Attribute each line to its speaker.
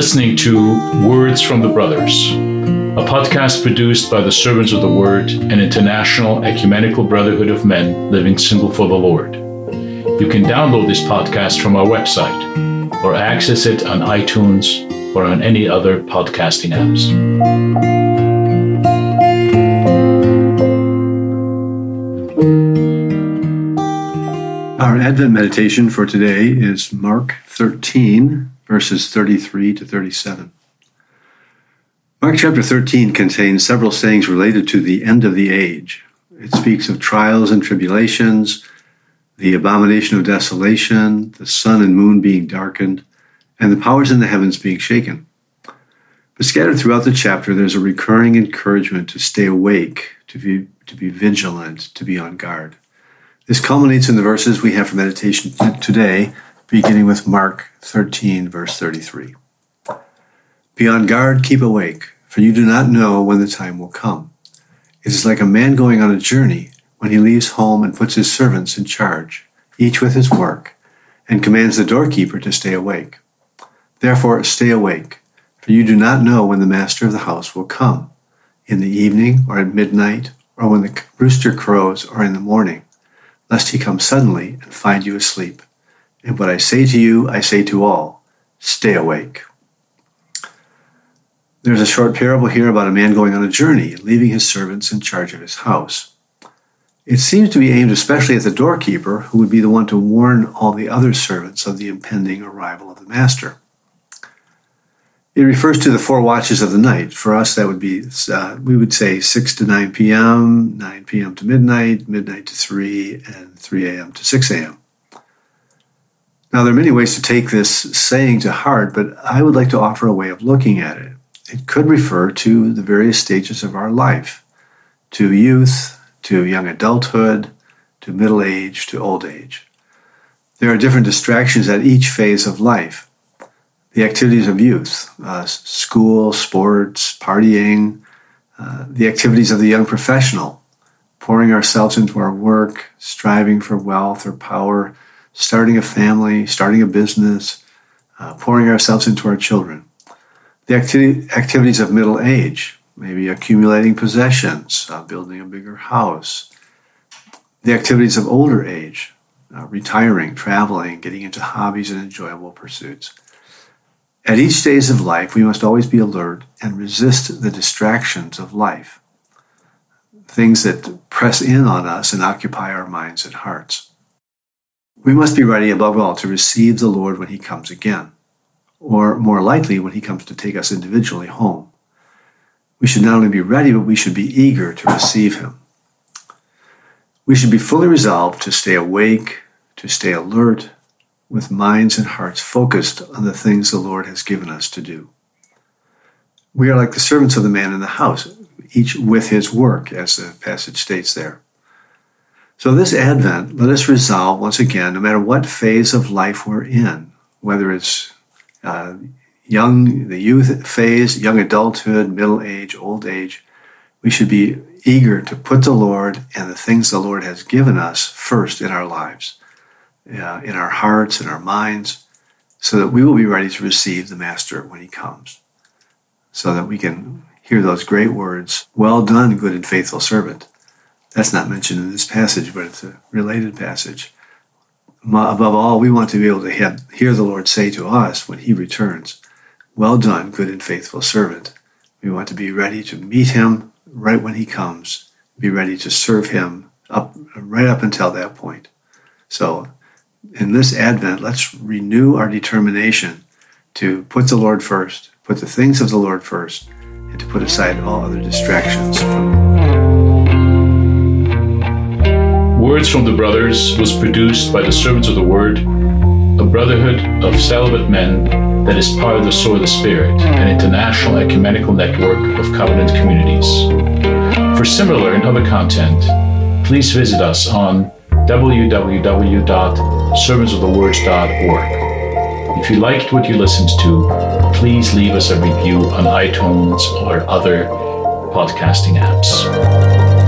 Speaker 1: listening to Words from the Brothers, a podcast produced by the Servants of the Word, an international ecumenical brotherhood of men living single for the Lord. You can download this podcast from our website or access it on iTunes or on any other podcasting apps.
Speaker 2: Our Advent meditation for today is Mark 13, verses 33 to 37. Mark chapter 13 contains several sayings related to the end of the age. It speaks of trials and tribulations, the abomination of desolation, the sun and moon being darkened, and the powers in the heavens being shaken. But scattered throughout the chapter, there's a recurring encouragement to stay awake, to be, to be vigilant, to be on guard. This culminates in the verses we have for meditation today, beginning with Mark 13, verse 33. Be on guard, keep awake, for you do not know when the time will come. It is like a man going on a journey when he leaves home and puts his servants in charge, each with his work, and commands the doorkeeper to stay awake. Therefore, stay awake, for you do not know when the master of the house will come, in the evening, or at midnight, or when the rooster crows, or in the morning lest he come suddenly and find you asleep. And what I say to you, I say to all stay awake. There's a short parable here about a man going on a journey, leaving his servants in charge of his house. It seems to be aimed especially at the doorkeeper, who would be the one to warn all the other servants of the impending arrival of the master. It refers to the four watches of the night. For us, that would be, uh, we would say 6 to 9 p.m., 9 p.m. to midnight, midnight to 3, and 3 a.m. to 6 a.m. Now, there are many ways to take this saying to heart, but I would like to offer a way of looking at it. It could refer to the various stages of our life to youth, to young adulthood, to middle age, to old age. There are different distractions at each phase of life the activities of youth, uh, school, sports, partying, uh, the activities of the young professional, pouring ourselves into our work, striving for wealth or power, starting a family, starting a business, uh, pouring ourselves into our children. The acti- activities of middle age, maybe accumulating possessions, uh, building a bigger house. The activities of older age, uh, retiring, traveling, getting into hobbies and enjoyable pursuits. At each stage of life, we must always be alert and resist the distractions of life, things that press in on us and occupy our minds and hearts. We must be ready, above all, to receive the Lord when He comes again, or more likely, when He comes to take us individually home. We should not only be ready, but we should be eager to receive Him. We should be fully resolved to stay awake, to stay alert, with minds and hearts focused on the things the Lord has given us to do. We are like the servants of the man in the house, each with his work, as the passage states there. So, this Advent, let us resolve once again, no matter what phase of life we're in, whether it's uh, young, the youth phase, young adulthood, middle age, old age, we should be eager to put the Lord and the things the Lord has given us first in our lives uh, in our hearts in our minds, so that we will be ready to receive the Master when he comes, so that we can hear those great words, Well done, good and faithful servant. That's not mentioned in this passage, but it's a related passage. Above all, we want to be able to have, hear the Lord say to us when he returns, Well done, good and faithful servant. We want to be ready to meet him right when he comes, be ready to serve him up right up until that point. So in this Advent, let's renew our determination to put the Lord first, put the things of the Lord first, and to put aside all other distractions.
Speaker 1: Words from the Brothers was produced by the Servants of the Word, a brotherhood of celibate men that is part of the Sword of the Spirit, an international ecumenical network of covenant communities. For similar and other content, please visit us on www.servantsofthewords.org. If you liked what you listened to, please leave us a review on iTunes or other podcasting apps.